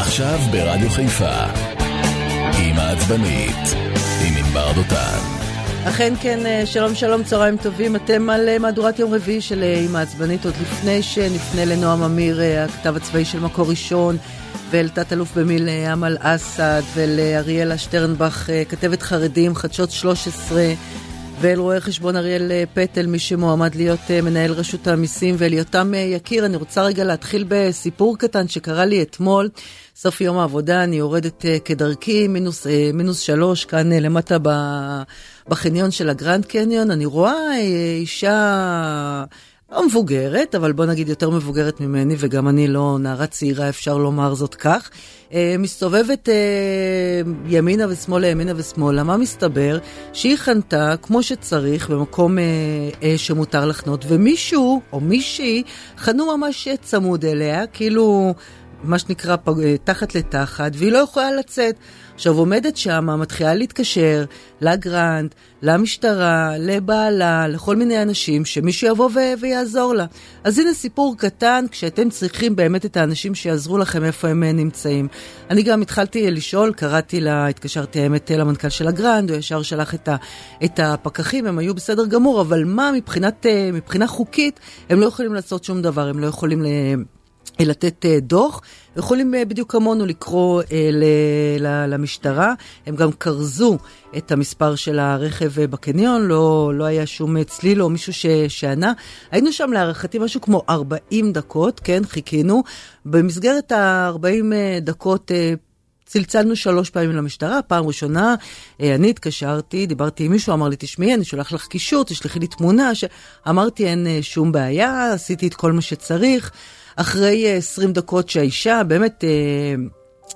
עכשיו ברדיו חיפה, עם העצבנית, עם ענבר דותן. אכן כן, אה, שלום שלום, צהריים טובים. אתם על אה, מהדורת יום רביעי של אה, עם העצבנית, עוד לפני שנפנה לנועם אמיר, הכתב הצבאי של מקור ראשון, ואל תת-אלוף במיל אמל אסד, ולאריאלה שטרנבך, כתבת חרדים, חדשות 13. ואל רואה חשבון אריאל פטל, מי שמועמד להיות מנהל רשות המיסים, ואליותם אה, יקיר, אני רוצה רגע להתחיל בסיפור קטן שקרה לי אתמול. סוף יום העבודה, אני יורדת כדרכי, מינוס, מינוס שלוש, כאן למטה בחניון של הגרנד קניון, אני רואה אישה... לא מבוגרת, אבל בוא נגיד יותר מבוגרת ממני, וגם אני לא נערה צעירה, אפשר לומר זאת כך. אה, מסתובבת אה, ימינה ושמאלה, ימינה ושמאלה, מה מסתבר? שהיא חנתה כמו שצריך במקום אה, שמותר לחנות, ומישהו או מישהי חנו ממש צמוד אליה, כאילו מה שנקרא תחת לתחת, והיא לא יכולה לצאת. עכשיו עומדת שמה, מתחילה להתקשר לגרנד, למשטרה, לבעלה, לכל מיני אנשים, שמישהו יבוא ו- ויעזור לה. אז הנה סיפור קטן, כשאתם צריכים באמת את האנשים שיעזרו לכם איפה הם נמצאים. אני גם התחלתי לשאול, קראתי לה, התקשרתי האמת למנכ"ל של הגרנד, הוא ישר שלח את, ה- את הפקחים, הם היו בסדר גמור, אבל מה מבחינת, אה, מבחינה חוקית, הם לא יכולים לעשות שום דבר, הם לא יכולים ל... לתת אה, דוח, יכולים אה, בדיוק כמונו לקרוא אה, למשטרה. הם גם כרזו את המספר של הרכב בקניון, לא, לא היה שום צליל או מישהו ש, שענה. היינו שם להערכתי משהו כמו 40 דקות, כן, חיכינו. במסגרת ה-40 דקות צלצלנו שלוש פעמים למשטרה, פעם ראשונה אני התקשרתי, דיברתי עם מישהו, אמר לי, תשמעי, אני שולח לך קישור, תשלחי לי תמונה, ש... אמרתי, אין שום בעיה, עשיתי את כל מה שצריך. אחרי 20 אה, דקות שהאישה באמת... אה,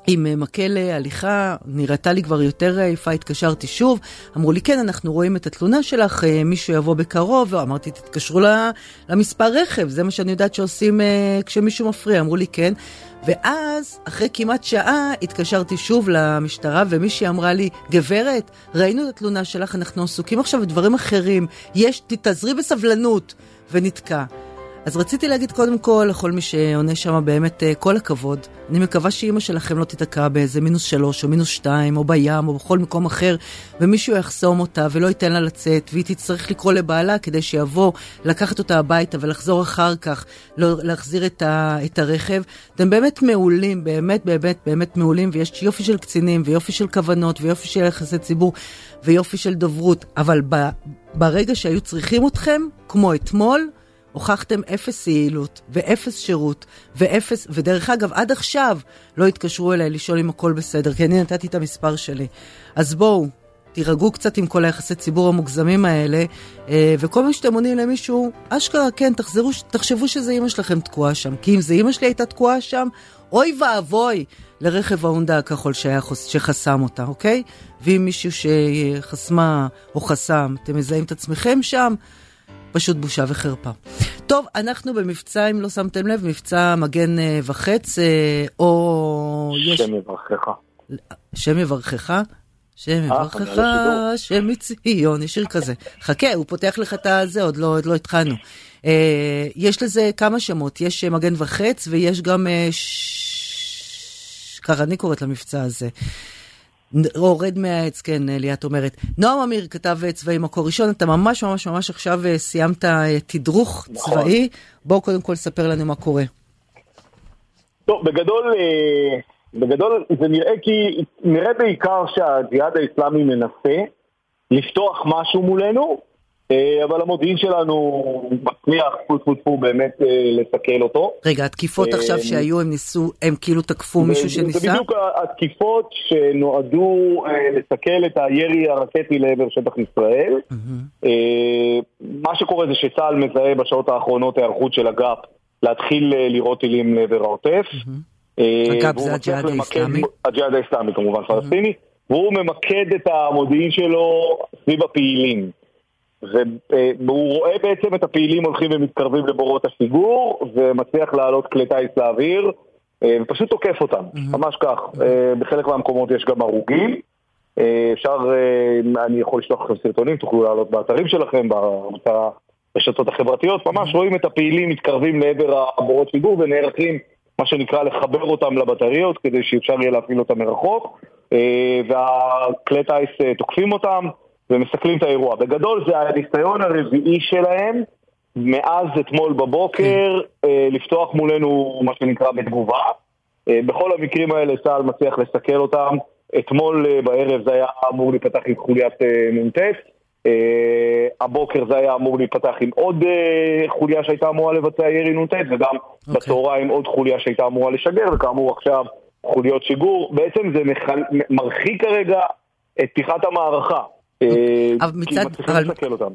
עם אה, מקל הליכה, נראתה לי כבר יותר עייפה, התקשרתי שוב, אמרו לי, כן, אנחנו רואים את התלונה שלך, מישהו יבוא בקרוב, אמרתי, תתקשרו למספר רכב, זה מה שאני יודעת שעושים כשמישהו מפריע, אמרו לי, כן. ואז, אחרי כמעט שעה, התקשרתי שוב למשטרה, ומישהי אמרה לי, גברת, ראינו את התלונה שלך, אנחנו עסוקים עכשיו בדברים אחרים, יש, תתאזרי בסבלנות, ונתקע. אז רציתי להגיד קודם כל לכל מי שעונה שם באמת אה, כל הכבוד. אני מקווה שאימא שלכם לא תיתקע באיזה מינוס שלוש או מינוס שתיים או בים או בכל מקום אחר ומישהו יחסום אותה ולא ייתן לה לצאת והיא תצטרך לקרוא לבעלה כדי שיבוא לקחת אותה הביתה ולחזור אחר כך לא, להחזיר את, ה, את הרכב. אתם באמת מעולים, באמת באמת באמת מעולים ויש יופי של קצינים ויופי של כוונות ויופי של יחסי ציבור ויופי של דוברות אבל ב, ברגע שהיו צריכים אתכם, כמו אתמול, הוכחתם אפס יעילות, ואפס שירות, ואפס, ודרך אגב, עד עכשיו לא התקשרו אליי לשאול אם הכל בסדר, כי אני נתתי את המספר שלי. אז בואו, תירגעו קצת עם כל היחסי ציבור המוגזמים האלה, אה, וכל מה שאתם עונים למישהו, אשכרה, כן, תחזרו, תחשבו שזה אימא שלכם תקועה שם. כי אם זה אימא שלי הייתה תקועה שם, אוי ואבוי לרכב ההונדה הכחול שהיה, שחסם אותה, אוקיי? ואם מישהו שחסמה או חסם, אתם מזהים את עצמכם שם, פשוט בושה וחרפה. טוב, אנחנו במבצע, אם לא שמתם לב, מבצע מגן אה, וחץ, אה, או... שם יברכך. שם יברכך? שם אה, יברכך, שם מציון, יש שיר כזה. חכה, הוא פותח לך את הזה, עוד לא, עוד לא התחלנו. יש לזה כמה שמות, יש מגן וחץ ויש גם... ככה אני קוראת למבצע הזה. הורד מהעץ, כן, ליאת אומרת. נועם אמיר כתב צבאי מקור ראשון, אתה ממש ממש ממש עכשיו אה, סיימת אה, תדרוך נכון. צבאי. בואו קודם כל ספר לנו מה קורה. טוב, בגדול, אה, בגדול זה נראה כי, נראה בעיקר שהג'יהאד האסלאמי מנסה לפתוח משהו מולנו, אה, אבל המודיעין שלנו מצליח, טפו טפו טפו, באמת אה, לסכל אותו. רגע, התקיפות עכשיו אה, שהיו, הם ניסו, הם כאילו תקפו מישהו שניסה? זה בדיוק התקיפות שנועדו לסכל את הירי הרקטי לעבר שטח ישראל. מה שקורה זה שצה"ל מזהה בשעות האחרונות היערכות של אג"פ להתחיל לירות טילים לעבר העוטף. אגב, זה הג'יהאד האסלאמי? הג'יהאד האסלאמי כמובן, פלסטיני. והוא ממקד את המודיעין שלו סביב הפעילים. והוא רואה בעצם את הפעילים הולכים ומתקרבים לבורות השיגור ומצליח להעלות כלי טיס לאוויר אה, ופשוט תוקף אותם, ממש כך. אה, בחלק מהמקומות יש גם הרוגים. אה, אפשר, אני יכול לשלוח לכם סרטונים, תוכלו לעלות באתרים שלכם, ברשתות החברתיות, ממש רואים את הפעילים מתקרבים לעבר הבורות שיגור ונערכים מה שנקרא לחבר אותם לבטריות כדי שאפשר יהיה להפעיל אותם מרחוק, והכלי טיס תוקפים אותם ומסכלים את האירוע. בגדול זה הניסיון הרביעי שלהם מאז אתמול בבוקר לפתוח מולנו מה שנקרא בתגובה. בכל המקרים האלה צה"ל מצליח לסכל אותם. אתמול בערב זה היה אמור להיפתח עם חוליית נ"ט. Uh, הבוקר זה היה אמור להיפתח עם עוד חוליה שהייתה אמורה לבצע ירי נ"ט וגם okay. אוקיי. בצהריים עוד חוליה שהייתה אמורה לשגר וכאמור עכשיו חוליות שיגור. בעצם זה. מרחיק כרגע את פתיחת המערכה. אה, אבל מצד, אבל,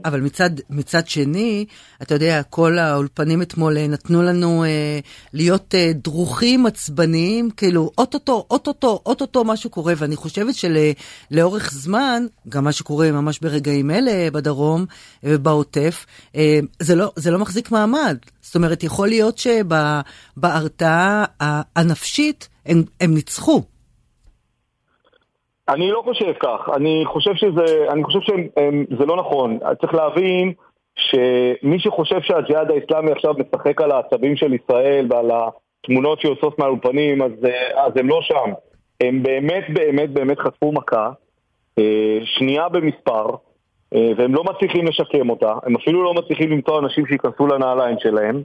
אבל מצד, מצד שני, אתה יודע, כל האולפנים אתמול אה, נתנו לנו אה, להיות אה, דרוכים, עצבניים, כאילו, אוטוטו, אוטוטו, אוטוטו משהו קורה, ואני חושבת שלאורך זמן, גם מה שקורה ממש ברגעים אלה בדרום ובעוטף, אה, זה, לא, זה לא מחזיק מעמד. זאת אומרת, יכול להיות שבהרתעה הנפשית הם, הם ניצחו. אני לא חושב כך, אני חושב שזה, אני חושב שזה לא נכון. צריך להבין שמי שחושב שהג'יהאד האיסלאמי עכשיו משחק על העצבים של ישראל ועל התמונות שיוצאות מהאולפנים, אז, אז הם לא שם. הם באמת באמת באמת חטפו מכה, אה, שנייה במספר, אה, והם לא מצליחים לשקם אותה, הם אפילו לא מצליחים למצוא אנשים שייכנסו לנעליים שלהם.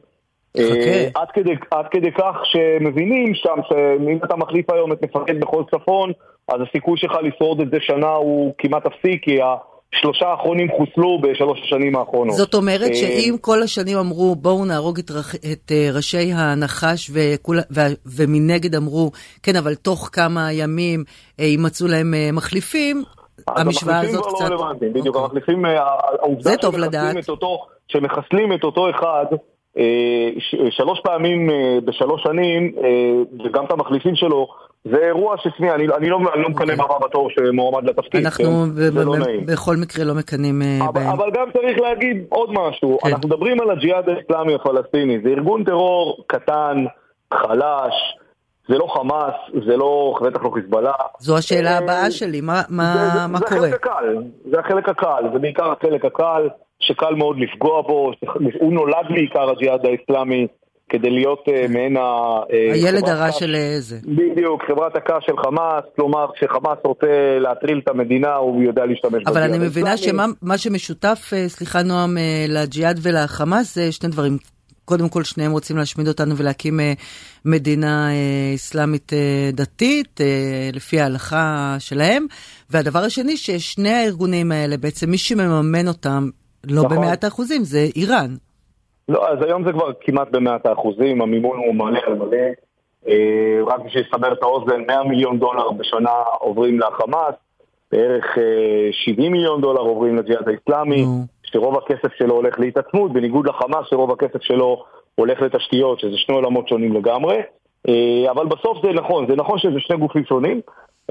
אה, עד כדי, עד כדי כך שמבינים שם שאם אתה מחליף היום את מפקד מחוז צפון, אז הסיכוי שלך לשרוד את זה שנה הוא כמעט אפסי, כי השלושה האחרונים חוסלו בשלוש השנים האחרונות. זאת אומרת אה, שאם כל השנים אמרו בואו נהרוג את, את אה, ראשי הנחש וכול, ו, ומנגד אמרו כן אבל תוך כמה ימים יימצאו להם מחליפים, המשוואה הזאת קצת... לא רלוונטיים, בדיוק, אוקיי. המחליפים, העובדה שמחסלים את אותו אחד אה, שלוש פעמים אה, בשלוש שנים, אה, וגם את המחליפים שלו, זה אירוע שתשמעי, אני, אני לא, אני לא מקנא אוקיי. בבא בתור שמועמד לתפקיד, אנחנו כן? ב- לא נעים. בכל מקרה לא מקנאים בהם. אבל גם צריך להגיד עוד משהו, כן. אנחנו מדברים על הג'יהאד האסלאמי הפלסטיני, זה ארגון טרור קטן, חלש, זה לא חמאס, זה לא, בטח לא חיזבאללה. זו השאלה הבאה שלי, מה, מה, זה, זה, מה זה קורה? זה החלק הקל, זה החלק הקל, זה בעיקר החלק הקל. שקל מאוד לפגוע בו, הוא נולד בעיקר הג'יהאד האסלאמי כדי להיות uh, מעין ה... Uh, הילד הרע של איזה. בדיוק, חברת הקש של חמאס, כלומר כשחמאס רוצה להטריל את המדינה הוא יודע להשתמש אבל אני מבינה שמה שמשותף, סליחה נועם, לג'יהאד ולחמאס זה שני דברים. קודם כל שניהם רוצים להשמיד אותנו ולהקים מדינה אסלאמית דתית לפי ההלכה שלהם. והדבר השני ששני הארגונים האלה בעצם מי שמממן אותם לא נכון. במאת האחוזים, זה איראן. לא, אז היום זה כבר כמעט במאת האחוזים, המימון הוא מלא על מלא. אה, רק בשביל לסבר את האוזן, 100 מיליון דולר בשנה עוברים לחמאס, בערך 70 אה, מיליון דולר עוברים לג'יהאד האיסלאמי, שרוב הכסף שלו הולך להתעצמות, בניגוד לחמאס שרוב הכסף שלו הולך לתשתיות, שזה שני עולמות שונים לגמרי. אה, אבל בסוף זה נכון, זה נכון שזה שני גופים שונים.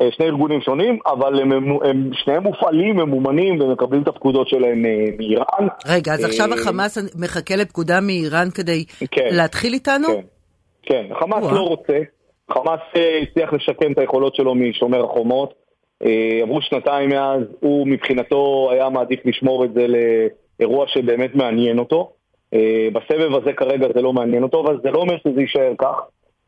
אה, שני ארגונים שונים, אבל הם, הם, הם שניהם מופעלים, ממומנים ומקבלים את הפקודות שלהם אה, מאיראן. רגע, אז עכשיו החמאס מחכה לפקודה מאיראן כדי כן, להתחיל איתנו? כן, כן. החמאס לא רוצה. חמאס הצליח לשקם את היכולות שלו משומר החומות. עברו שנתיים מאז, הוא מבחינתו היה מעדיף לשמור את זה לאירוע שבאמת מעניין אותו. בסבב הזה כרגע זה לא מעניין אותו, אבל זה לא אומר שזה יישאר כך.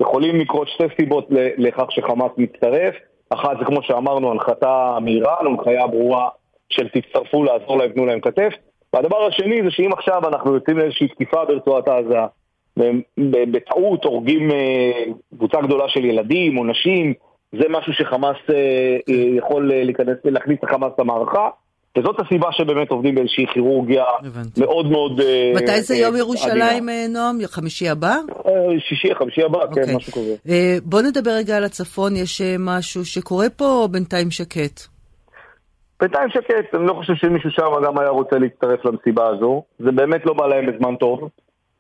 יכולים לקרות שתי סיבות לכך שחמאס מצטרף. אחת זה כמו שאמרנו, הנחתה מאיראן, הנחיה ברורה של תצטרפו לעזור להם, תנו להם כתף. והדבר השני זה שאם עכשיו אנחנו יוצאים לאיזושהי תקיפה ברצועת עזה, ובטעות הורגים אה, קבוצה גדולה של ילדים או נשים, זה משהו שחמאס אה, אה, יכול להיכנס, להכניס את החמאס למערכה. וזאת הסיבה שבאמת עובדים באיזושהי כירורגיה הבנתי. מאוד מאוד... אה, מתי זה יום אה, ירושלים, אה, נועם? חמישי הבא? שישי, חמישי הבא, כן, אוקיי. משהו כזה. בוא נדבר רגע על הצפון, יש משהו שקורה פה או בינתיים שקט? בינתיים שקט, אני לא חושב שמישהו שם גם היה רוצה להצטרף למסיבה הזו. זה באמת לא בא להם בזמן טוב.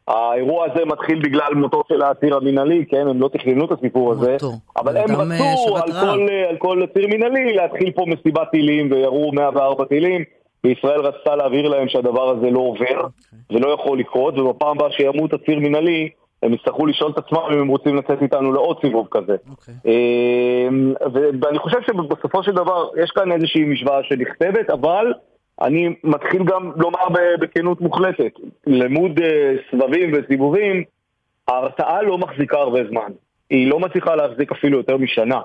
האירוע הזה מתחיל בגלל מותו של האסיר המינהלי, כן, הם לא תכננו את הסיפור הזה. אבל הם רצו על כל, על כל אסיר מינהלי להתחיל פה מסיבת טילים וירו 104 טילים, וישראל רצתה להבהיר להם שהדבר הזה לא עובר. אוקיי. ולא יכול לקרות, ובפעם הבאה שימות אסיר מינהלי, הם יצטרכו לשאול את עצמם אם הם רוצים לצאת איתנו לעוד סיבוב כזה. Okay. אוקיי. אמ, ואני חושב שבסופו של דבר יש כאן איזושהי משוואה שנכתבת, אבל... אני מתחיל גם לומר בכנות מוחלטת, לימוד uh, סבבים וסיבובים, ההרתעה לא מחזיקה הרבה זמן. היא לא מצליחה להחזיק אפילו יותר משנה.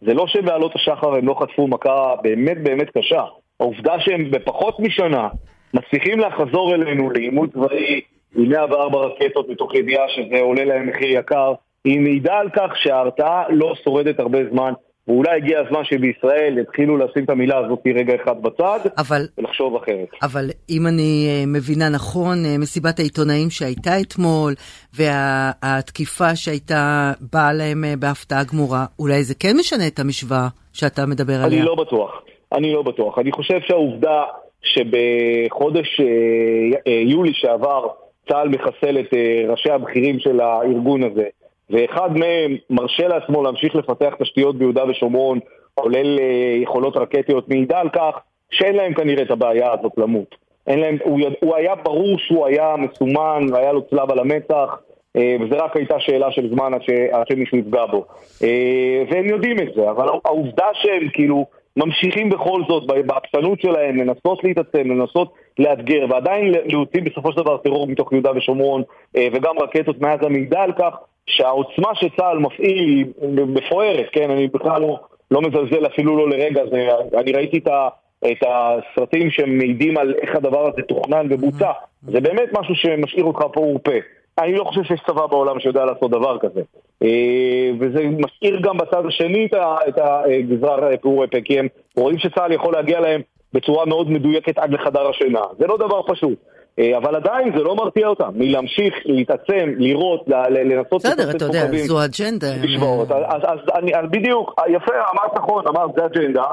זה לא שבעלות השחר הם לא חטפו מכה באמת באמת קשה. העובדה שהם בפחות משנה מצליחים לחזור אלינו לעימות צבאי עם 104 רקטות מתוך ידיעה שזה עולה להם מחיר יקר, היא מעידה על כך שההרתעה לא שורדת הרבה זמן. ואולי הגיע הזמן שבישראל יתחילו לשים את המילה הזאת רגע אחד בצד, אבל, ולחשוב אחרת. אבל אם אני אה, מבינה נכון, אה, מסיבת העיתונאים שהייתה אתמול, והתקיפה שהייתה באה להם אה, בהפתעה גמורה, אולי זה כן משנה את המשוואה שאתה מדבר עליה? אני לא בטוח. אני לא בטוח. אני חושב שהעובדה שבחודש יולי שעבר צה"ל מחסל את ראשי הבכירים של הארגון הזה, ואחד מהם מרשה לעצמו להמשיך לפתח תשתיות ביהודה ושומרון, כולל אה, יכולות רקטיות, מעידה על כך שאין להם כנראה את הבעיה הזאת למות. אין להם, הוא, הוא היה ברור שהוא היה מסומן והיה לו צלב על המצח, אה, וזה רק הייתה שאלה של זמן עד, שמישהו יפגע בו. אה, והם יודעים את זה, אבל העובדה שהם כאילו ממשיכים בכל זאת בעקשנות שלהם לנסות להתעצם, לנסות לאתגר, ועדיין להוציא בסופו של דבר טרור מתוך יהודה ושומרון, וגם רקטות מאז המעידה על כך, שהעוצמה שצה"ל מפעיל היא מפוארת, כן? אני בכלל לא, לא מזלזל אפילו לא לרגע, זה, אני ראיתי את, ה, את הסרטים שמעידים על איך הדבר הזה תוכנן ובוצע, זה באמת משהו שמשאיר אותך פה. אני לא חושב שיש צבא בעולם שיודע לעשות דבר כזה. אה, וזה משאיר גם בצד השני את הגזרה פעורי פה, כי הם רואים שצה"ל יכול להגיע להם בצורה מאוד מדויקת עד לחדר השינה. זה לא דבר פשוט. אה, אבל עדיין זה לא מרתיע אותם מלהמשיך, להתעצם, לראות, לנסות... בסדר, אתה יודע, זו אג'נדה. אז, אז אני, בדיוק, יפה, אמרת נכון, אמרת זה אג'נדה,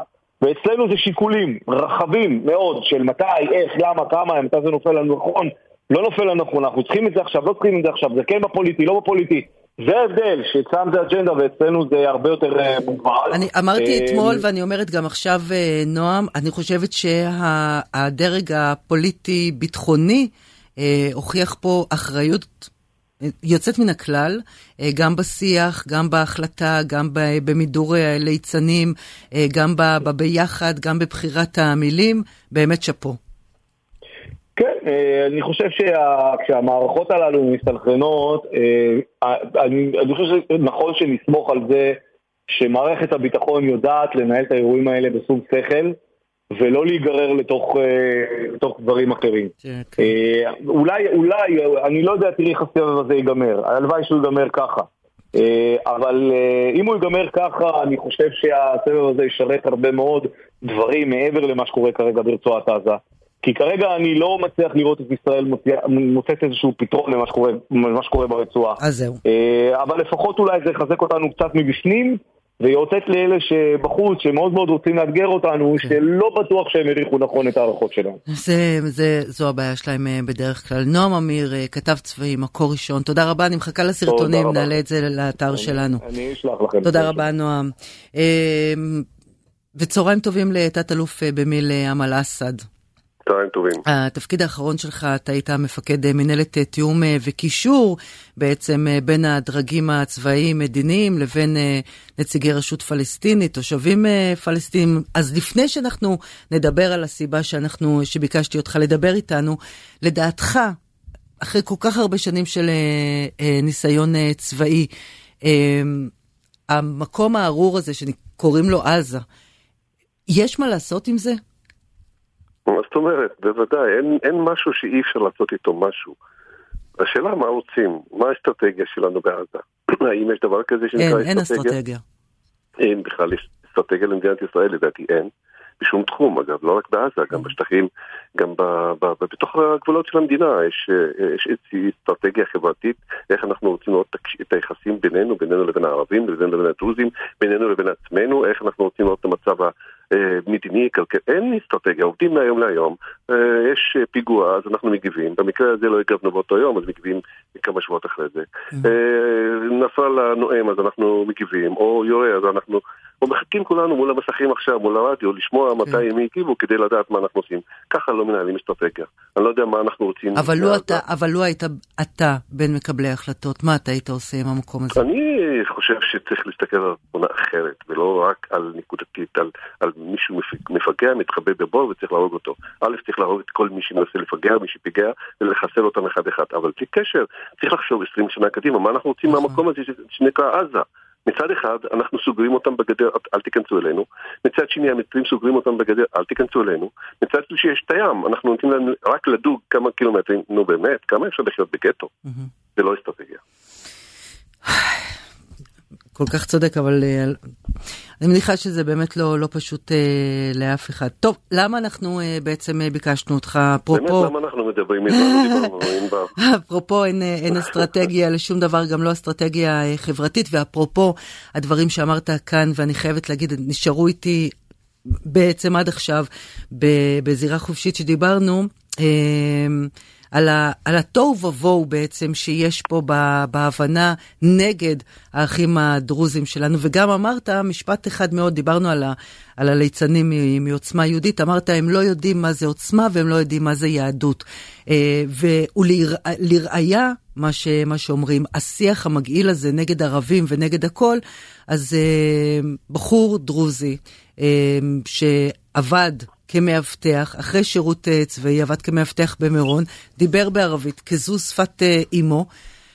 ואצלנו זה שיקולים רחבים מאוד של מתי, איך, למה, כמה, מתי זה נופל לנו נכון, לא נופל לנו נכון, אנחנו צריכים את זה עכשיו, לא צריכים את זה עכשיו, זה כן בפוליטי, לא בפוליטי. זה ההבדל, שאצלם זה אג'נדה ואצלנו זה הרבה יותר אה, מוגבל. אני אמרתי אה, אתמול ואני אומרת גם עכשיו, אה, נועם, אני חושבת שהדרג הפוליטי-ביטחוני הוכיח פה אחריות יוצאת מן הכלל, גם בשיח, גם בהחלטה, גם במידור ליצנים, גם ביחד, גם בבחירת המילים, באמת שאפו. כן, אה, אני חושב שכשהמערכות הללו מסתנכרנות, אה, אני, אני חושב שנכון שנסמוך על זה שמערכת הביטחון יודעת לנהל את האירועים האלה בסוג שכל ולא להיגרר לתוך, אה, לתוך דברים אחרים. כן, כן. אולי, אולי, אני לא יודע, תראי איך הסבב הזה ייגמר, הלוואי שהוא ייגמר ככה. אבל אם הוא ייגמר ככה, אני חושב שהסבב הזה ישרת הרבה מאוד דברים מעבר למה שקורה כרגע ברצועת עזה. כי כרגע אני לא מצליח לראות את ישראל מוצאת איזשהו פתרון למה שקורה, למה שקורה ברצועה. אז זהו. אה, אבל לפחות אולי זה יחזק אותנו קצת מבפנים, ויאותת לאלה שבחוץ, שמאוד מאוד רוצים לאתגר אותנו, כן. שלא בטוח שהם העריכו נכון את ההערכות שלהם. זה, זה, זו הבעיה שלהם אה, בדרך כלל. נועם אמיר, אה, כתב צבאי, מקור ראשון, תודה רבה, אני מחכה לסרטונים, נעלה את זה לאתר שלנו. אני אשלח לכם. תודה רבה, נועם. וצהריים טובים לתת-אלוף במיל אמל אסד. צהריים טובים. התפקיד האחרון שלך, אתה היית מפקד אה, מנהלת אה, תיאום אה, וקישור בעצם בין הדרגים הצבאיים-מדיניים לבין נציגי רשות פלסטינית, תושבים פלסטינים. אז לפני שאנחנו נדבר על הסיבה שאנחנו, שביקשתי אותך לדבר איתנו, לדעתך, אחרי כל כך הרבה שנים של ניסיון צבאי, המקום הארור הזה שקוראים לו עזה, יש מה לעשות עם זה? מה זאת אומרת? בוודאי, אין, אין משהו שאי אפשר לעשות איתו משהו. השאלה מה רוצים, מה האסטרטגיה שלנו בעזה? האם יש דבר כזה שנקרא אסטרטגיה? אין, אין אסטרטגיה. אין בכלל אסטרטגיה למדינת ישראל, לדעתי אין. בשום תחום, אגב, לא רק בעזה, גם בשטחים, גם ב, ב, ב, בתוך הגבולות של המדינה יש, יש איזושהי אסטרטגיה חברתית, איך אנחנו רוצים לראות את היחסים בינינו, בינינו לבין הערבים, בינינו לבין הדרוזים, בינינו לבין עצמנו, איך אנחנו רוצים לראות את המצב המדיני, כלכלי, אין אסטרטגיה, עובדים מהיום להיום, אה, יש פיגוע, אז אנחנו מגיבים, במקרה הזה לא הגבנו באותו יום, אז מגיבים כמה שבועות אחרי זה. Mm-hmm. נסראללה נואם, אז אנחנו מגיבים, או יורה, אז אנחנו ומחכים כולנו מול המסכים עכשיו, מול הרדיו, לשמוע מתי כן. הם הגיבו כדי לדעת מה אנחנו עושים. ככה לא מנהלים אסטרטגיה. אני לא יודע מה אנחנו רוצים. אבל לו אתה, אבל לו היית אתה בין מקבלי ההחלטות, מה אתה היית עושה עם המקום הזה? אני חושב שצריך להסתכל על תמונה אחרת, ולא רק על נקודתית, על מישהו מפגע, מתחבא בבור וצריך להרוג אותו. א', צריך להרוג את כל מי שמנסה לפגע, מי שפיגע, ולחסל אותם אחד-אחד. אבל בלי קשר, צריך לחשוב 20 שנה קדימה, מה אנחנו רוצים נכון. מהמקום הזה שנקרא עזה. מצד אחד, אנחנו סוגרים אותם בגדר, אל תיכנסו אלינו. מצד שני, המצרים סוגרים אותם בגדר, אל תיכנסו אלינו. מצד שלישי, יש את הים, אנחנו נותנים להם רק לדוג כמה קילומטרים. נו באמת, כמה אפשר לחיות בגטו? זה לא אסטרטגיה. כל כך צודק, אבל uh, אני מניחה שזה באמת לא, לא פשוט uh, לאף אחד. טוב, למה אנחנו uh, בעצם uh, ביקשנו אותך, אפרופו... באמת, למה אנחנו מדברים איתנו? אפרופו, אין, אין אסטרטגיה לשום דבר, גם לא אסטרטגיה חברתית, ואפרופו הדברים שאמרת כאן, ואני חייבת להגיד, נשארו איתי בעצם עד עכשיו בזירה חופשית שדיברנו. על, ה, על התוהו ובוהו בעצם שיש פה בהבנה נגד האחים הדרוזים שלנו. וגם אמרת משפט אחד מאוד, דיברנו על, ה, על הליצנים מעוצמה יהודית, אמרת הם לא יודעים מה זה עוצמה והם לא יודעים מה זה יהדות. אה, ולראיה, מה, ש, מה שאומרים, השיח המגעיל הזה נגד ערבים ונגד הכל, אז אה, בחור דרוזי אה, שעבד כמאבטח, אחרי שירות uh, צבאי, עבד כמאבטח במירון, דיבר בערבית, כזו שפת אימו.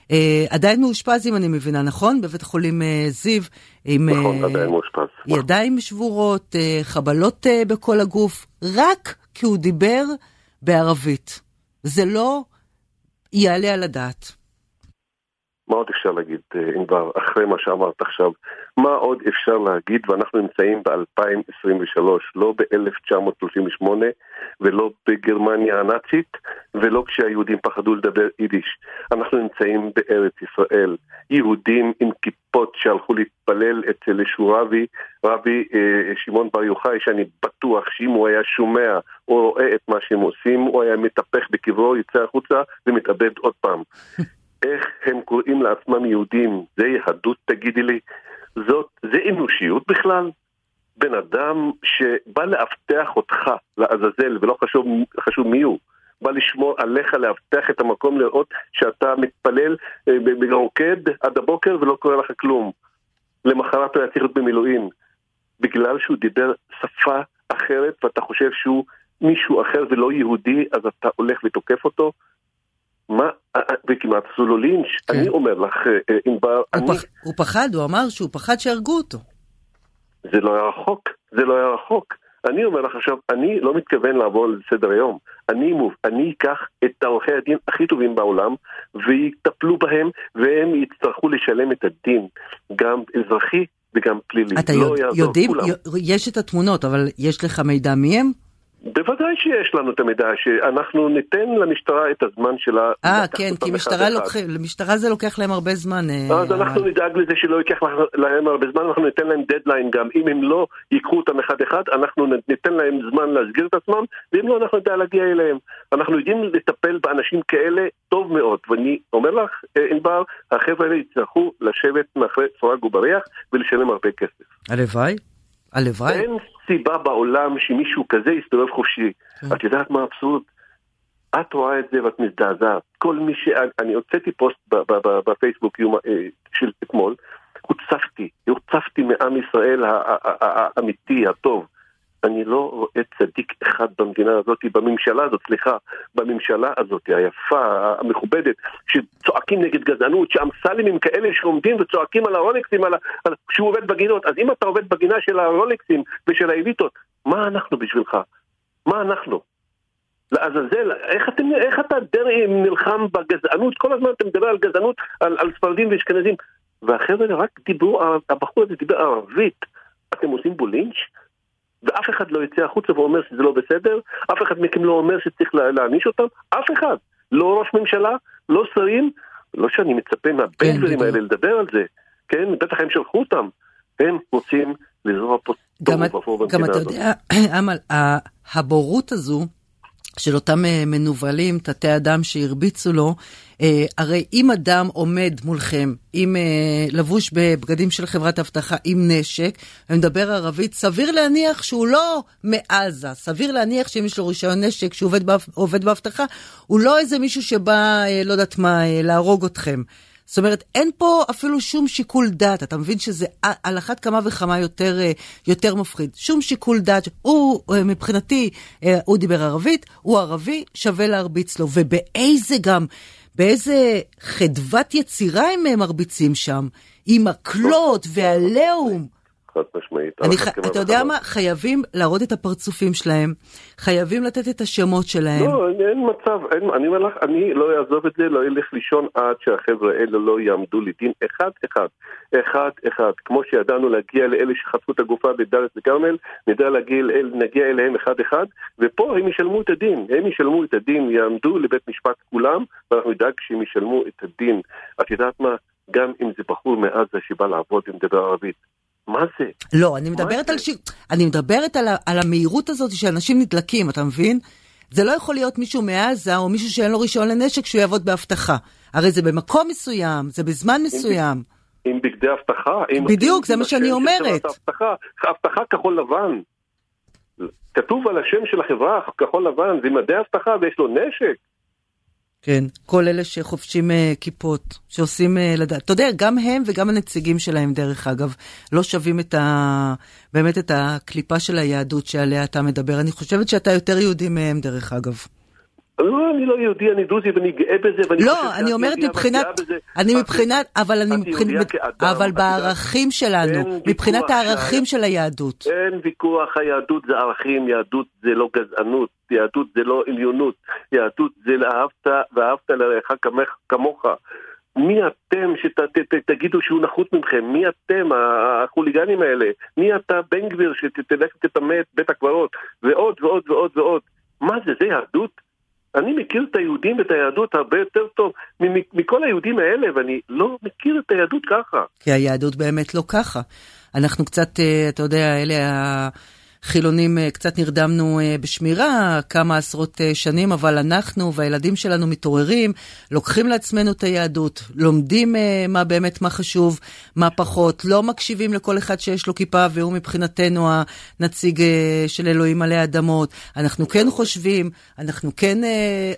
Uh, עדיין מאושפז, אם אני מבינה, נכון? בבית החולים uh, זיו. עם נכון, עדיין מאושפז. ידיים שבורות, uh, חבלות uh, בכל הגוף, רק כי הוא דיבר בערבית. זה לא יעלה על הדעת. מה עוד אפשר להגיד, ענבר, אחרי מה שאמרת עכשיו? מה עוד אפשר להגיד, ואנחנו נמצאים ב-2023, לא ב-1938 ולא בגרמניה הנאצית ולא כשהיהודים פחדו לדבר יידיש. אנחנו נמצאים בארץ ישראל, יהודים עם כיפות שהלכו להתפלל אצל איזשהו רבי, רבי אה, שמעון בר יוחאי, שאני בטוח שאם הוא היה שומע או רואה את מה שהם עושים, הוא היה מתהפך בקברו, יצא החוצה ומתאבד עוד פעם. איך הם קוראים לעצמם יהודים? זה יהדות תגידי לי? זאת, זה אנושיות בכלל? בן אדם שבא לאבטח אותך לעזאזל, ולא חשוב, חשוב מי הוא, בא לשמור עליך, לאבטח את המקום, לראות שאתה מתפלל אה, ברוקד עד הבוקר ולא קורה לך כלום. למחרת הוא היה צריך להיות במילואים. בגלל שהוא דיבר שפה אחרת ואתה חושב שהוא מישהו אחר ולא יהודי, אז אתה הולך ותוקף אותו? מה, אה, אה, וכמעט עשו לו לינץ', כן. אני אומר לך, אה, ענבר, אני... פח, הוא פחד, הוא אמר שהוא פחד שיהרגו אותו. זה לא היה רחוק, זה לא היה רחוק. אני אומר לך עכשיו, אני לא מתכוון לעבור לסדר היום. אני, מוב, אני אקח את עורכי הדין הכי טובים בעולם ויטפלו בהם והם יצטרכו לשלם את הדין, גם אזרחי וגם פלילי. אתה לא יודע, יודעים, יש את התמונות, אבל יש לך מידע מי הם? בוודאי שיש לנו את המידע, שאנחנו ניתן למשטרה את הזמן שלה. אה, כן, כי משטרה לוקח, למשטרה זה לוקח להם הרבה זמן. אה, אז אנחנו נדאג לזה שלא ייקח להם הרבה זמן, אנחנו ניתן להם דדליין גם. אם הם לא ייקחו אותם אחד-אחד, אנחנו ניתן להם זמן להסגיר את עצמם, ואם לא, אנחנו נדע להגיע אליהם. אנחנו יודעים לטפל באנשים כאלה טוב מאוד, ואני אומר לך, אה, ענבר, החבר'ה האלה יצטרכו לשבת מאחורי סורג ובריח ולשלם הרבה כסף. הלוואי. הלוואי. אין סיבה בעולם שמישהו כזה יסתובב חופשי. כן. את יודעת מה האבסורד? את רואה את זה ואת מזדעזעת. כל מי ש... אני הוצאתי פוסט בפייסבוק אה, של אתמול, הוצפתי, הוצפתי מעם ישראל האמיתי, הטוב. אני לא רואה צדיק אחד במדינה הזאת, בממשלה הזאת, סליחה, בממשלה הזאת, היפה, המכובדת, שצועקים נגד גזענות, שאמסלמים כאלה שעומדים וצועקים על הרולקסים, על, על, שהוא עובד בגינות. אז אם אתה עובד בגינה של הרולקסים ושל האליטות, מה אנחנו בשבילך? מה אנחנו? לעזאזל, איך, אתם, איך אתה דרעי נלחם בגזענות? כל הזמן אתה מדבר על גזענות, על, על ספרדים ואשכנזים. והחבר'ה רק דיברו, הבחור הזה דיבר ערבית. אתם עושים בו לינץ'? ואף אחד לא יצא החוצה ואומר שזה לא בסדר, אף אחד מכם לא אומר שצריך להעניש אותם, אף אחד. לא ראש ממשלה, לא שרים, לא שאני מצפה מהבנגלרים כן, האלה לדבר על זה, כן? בטח הם שלחו אותם. הם רוצים לזרוע פה תוהו ובוהו במדינה הזאת. גם אתה יודע, אמל, הבורות הזו של אותם אה, מנוולים, תתי אדם שהרביצו לו, אה, הרי אם אדם עומד מולכם, עם אה, לבוש בבגדים של חברת אבטחה, עם נשק, ומדבר ערבית, סביר להניח שהוא לא מעזה. סביר להניח שאם יש לו רישיון נשק, שהוא עובד באבטחה, הוא לא איזה מישהו שבא, לא יודעת מה, להרוג אתכם. זאת אומרת, אין פה אפילו שום שיקול דעת, אתה מבין שזה על אחת כמה וכמה יותר, אה, יותר מפחיד. שום שיקול דעת, הוא אה, מבחינתי, אה, הוא דיבר ערבית, הוא ערבי, שווה להרביץ לו. ובאיזה גם, באיזה חדוות יצירה הם מרביצים שם, עם מקלות והלאום. חד משמעית. אני ח... אתה יודע מה? חייבים להראות את הפרצופים שלהם, חייבים לתת את השמות שלהם. לא, אין מצב, אין, אני אומר לך, אני לא אעזוב את זה, לא אלך לישון עד שהחבר'ה האלה לא יעמדו לדין אחד-אחד, אחד-אחד. כמו שידענו להגיע לאלה שחטפו את הגופה בדאלית וכרמל, נדע להגיע, נגיע אליהם אחד-אחד, ופה הם ישלמו את הדין, הם ישלמו את הדין, יעמדו לבית משפט כולם, ואנחנו נדאג שהם ישלמו את הדין. את יודעת מה? גם אם זה בחור מעזה שבא לעבוד ומדבר ערבית. מה זה? לא, אני מדברת על ש... אני מדברת על, ה... על המהירות הזאת שאנשים נדלקים, אתה מבין? זה לא יכול להיות מישהו מעזה או מישהו שאין לו רישיון לנשק שהוא יעבוד באבטחה. הרי זה במקום מסוים, זה בזמן מסוים. עם בגדי אבטחה. בדיוק, זה מה שאני אומרת. אבטחה כחול לבן. כתוב על השם של החברה כחול לבן, זה מדי אבטחה ויש לו נשק. כן, כל אלה שחופשים uh, כיפות, שעושים, uh, לדעת, אתה יודע, גם הם וגם הנציגים שלהם, דרך אגב, לא שווים את ה... באמת את הקליפה של היהדות שעליה אתה מדבר. אני חושבת שאתה יותר יהודי מהם, דרך אגב. לא, אני לא יהודי, אני דרוזי ואני גאה בזה, ואני לא, אני אומרת מבחינת, אני מבחינת, אבל אני מבחינת, אבל בערכים שלנו, מבחינת הערכים של היהדות. אין ויכוח, היהדות זה ערכים, יהדות זה לא גזענות, יהדות זה לא עליונות, יהדות זה לאהבת ואהבת לרעך כמוך. מי אתם שתגידו שהוא נחות מכם? מי אתם, החוליגנים האלה? מי אתה, בן גביר, שתלך ותטמא את בית הקברות? ועוד ועוד ועוד ועוד. מה זה, זה יהדות? אני מכיר את היהודים ואת היהדות הרבה יותר טוב מכל היהודים האלה, ואני לא מכיר את היהדות ככה. כי היהדות באמת לא ככה. אנחנו קצת, אה, אתה יודע, אלה החילונים, אה, קצת נרדמנו אה, בשמירה כמה עשרות שנים, אבל אנחנו והילדים שלנו מתעוררים, לוקחים לעצמנו את היהדות, לומדים מה באמת, מה חשוב, מה פחות, לא מקשיבים לכל אחד שיש לו כיפה והוא מבחינתנו הנציג של אלוהים עלי אדמות. אנחנו כן חושבים, אנחנו כן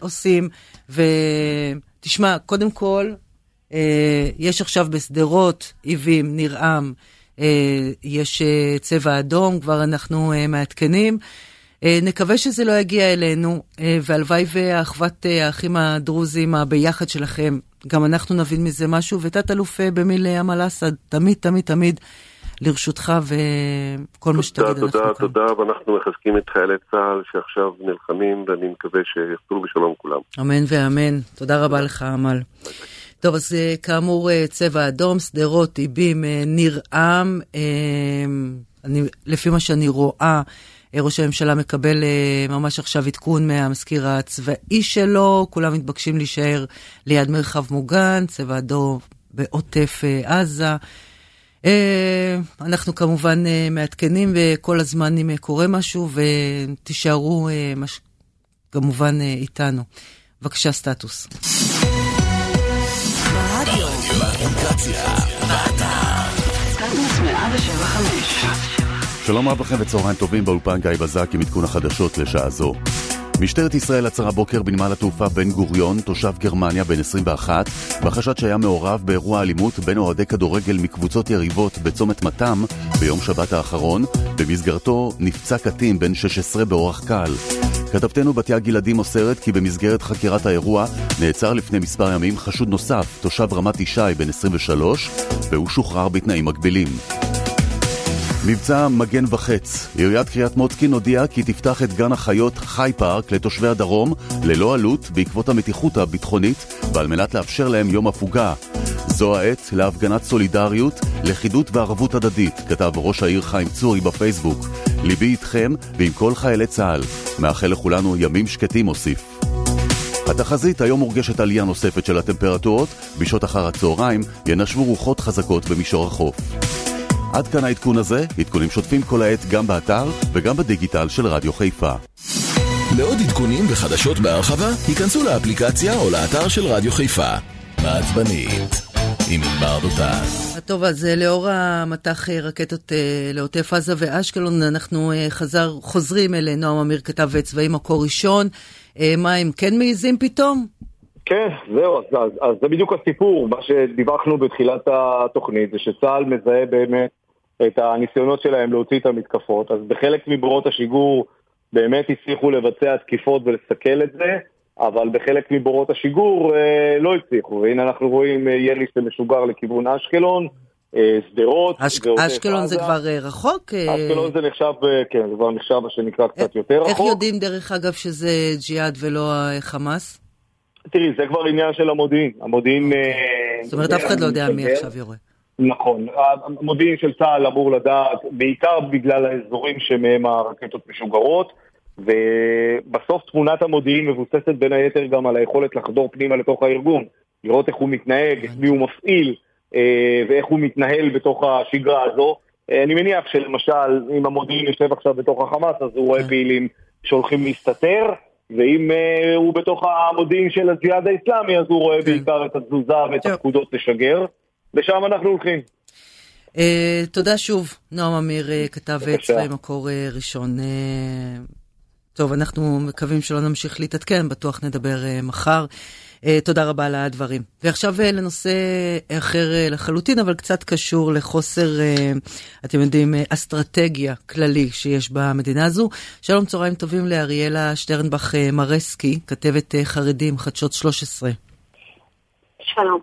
עושים, ותשמע, קודם כל, יש עכשיו בשדרות, עיבים, נרעם, אה, יש אה, צבע אדום, כבר אנחנו אה, מעדכנים. נקווה שזה לא יגיע אלינו, והלוואי ואחוות האחים הדרוזים, הביחד שלכם, גם אנחנו נבין מזה משהו, ותת-אלוף במיל אמל אסד, תמיד, תמיד, תמיד לרשותך, וכל מה שתגיד אנחנו כאן. תודה, תודה, ואנחנו מחזקים את חיילי צה"ל שעכשיו נלחמים, ואני מקווה שיחזרו בשלום כולם. אמן ואמן. תודה רבה לך. ביי ביי. טוב, אז אה, כאמור, אה, צבע אדום, שדרות, איבים, אה, ניר עם. אני, לפי מה שאני רואה, ראש הממשלה מקבל ממש עכשיו עדכון מהמזכיר הצבאי שלו, כולם מתבקשים להישאר ליד מרחב מוגן, צבע אדום בעוטף עזה. אנחנו כמובן מעדכנים וכל הזמן אם קורה משהו, ותישארו. כמובן איתנו. בבקשה, סטטוס. שלום רב לכם וצהריים טובים באולפן גיא בזק עם עדכון החדשות לשעה זו. משטרת ישראל עצרה בוקר בנמל התעופה בן גוריון, תושב גרמניה בן 21, בחשד שהיה מעורב באירוע אלימות בין אוהדי כדורגל מקבוצות יריבות בצומת מתם ביום שבת האחרון, במסגרתו נפצע קטין בן 16 באורח קל. כתבתנו בתיה גלעדי מוסרת כי במסגרת חקירת האירוע נעצר לפני מספר ימים חשוד נוסף, תושב רמת ישי בן 23, והוא שוחרר בתנאים מגבילים. מבצע מגן וחץ. עיריית קריית מוצקין הודיעה כי תפתח את גן החיות חי פארק לתושבי הדרום ללא עלות בעקבות המתיחות הביטחונית ועל מנת לאפשר להם יום הפוגה. זו העת להפגנת סולידריות, לכידות וערבות הדדית, כתב ראש העיר חיים צורי בפייסבוק. ליבי איתכם ועם כל חיילי צה"ל. מאחל לכולנו ימים שקטים הוסיף. התחזית היום מורגשת עלייה נוספת של הטמפרטורות, בשעות אחר הצהריים ינשבו רוחות חזקות במישור החוף. עד כאן העדכון הזה, עדכונים שוטפים כל העת גם באתר וגם בדיגיטל של רדיו חיפה. לעוד עדכונים וחדשות בהרחבה, היכנסו לאפליקציה או לאתר של רדיו חיפה. מעצבנית, עם ענבר דותן. טוב, אז אה, לאור המטח אה, רקטות אה, לעוטף עזה ואשקלון, אנחנו חזר, חוזרים אל נועם אמיר, כתב צבאי מקור ראשון. מה, הם כן מעיזים פתאום? כן, זהו, אז, אז, אז זה בדיוק הסיפור. מה שדיווחנו בתחילת התוכנית זה שצה"ל מזהה באמת את הניסיונות שלהם להוציא את המתקפות. אז בחלק מבורות השיגור באמת הצליחו לבצע תקיפות ולסכל את זה, אבל בחלק מבורות השיגור אה, לא הצליחו. והנה אנחנו רואים אה, ירי שמשוגר לכיוון אשקלון. אה, שדרות. אשקלון זה כבר אה, רחוק? אה? אשקלון זה נחשב, כן, זה כבר נחשב מה שנקרא קצת יותר רחוק. איך יודעים דרך אגב שזה ג'יהאד ולא חמאס? תראי, זה כבר עניין של המודיעין. המודיעין... זאת אומרת, אף אחד לא יודע מי עכשיו יורה. נכון. המודיעין של צה"ל אמור לדעת, בעיקר בגלל האזורים שמהם הרקטות משוגרות, ובסוף תמונת המודיעין מבוססת בין היתר גם על היכולת לחדור פנימה לתוך הארגון, לראות איך הוא מתנהג, את מי הוא מפעיל, אה, ואיך הוא מתנהל בתוך השגרה הזו. אה, אני מניח שלמשל, אם המודיעין יושב עכשיו בתוך החמאס, אז הוא רואה כן. פעילים שהולכים להסתתר, ואם uh, הוא בתוך המודיעין של הג'יהאד האסלאמי, אז הוא רואה כן. בעיקר את התזוזה ואת הפקודות לשגר. לשם אנחנו הולכים. Uh, תודה שוב, נועם אמיר, uh, כתב צבאי מקור uh, ראשון. Uh, טוב, אנחנו מקווים שלא נמשיך להתעדכן, בטוח נדבר uh, מחר. Uh, תודה רבה על הדברים. ועכשיו uh, לנושא אחר uh, לחלוטין, אבל קצת קשור לחוסר, אתם יודעים, אסטרטגיה כללי שיש במדינה הזו. שלום, צהריים טובים לאריאלה שטרנבך מרסקי, כתבת חרדים, חדשות 13. שלום.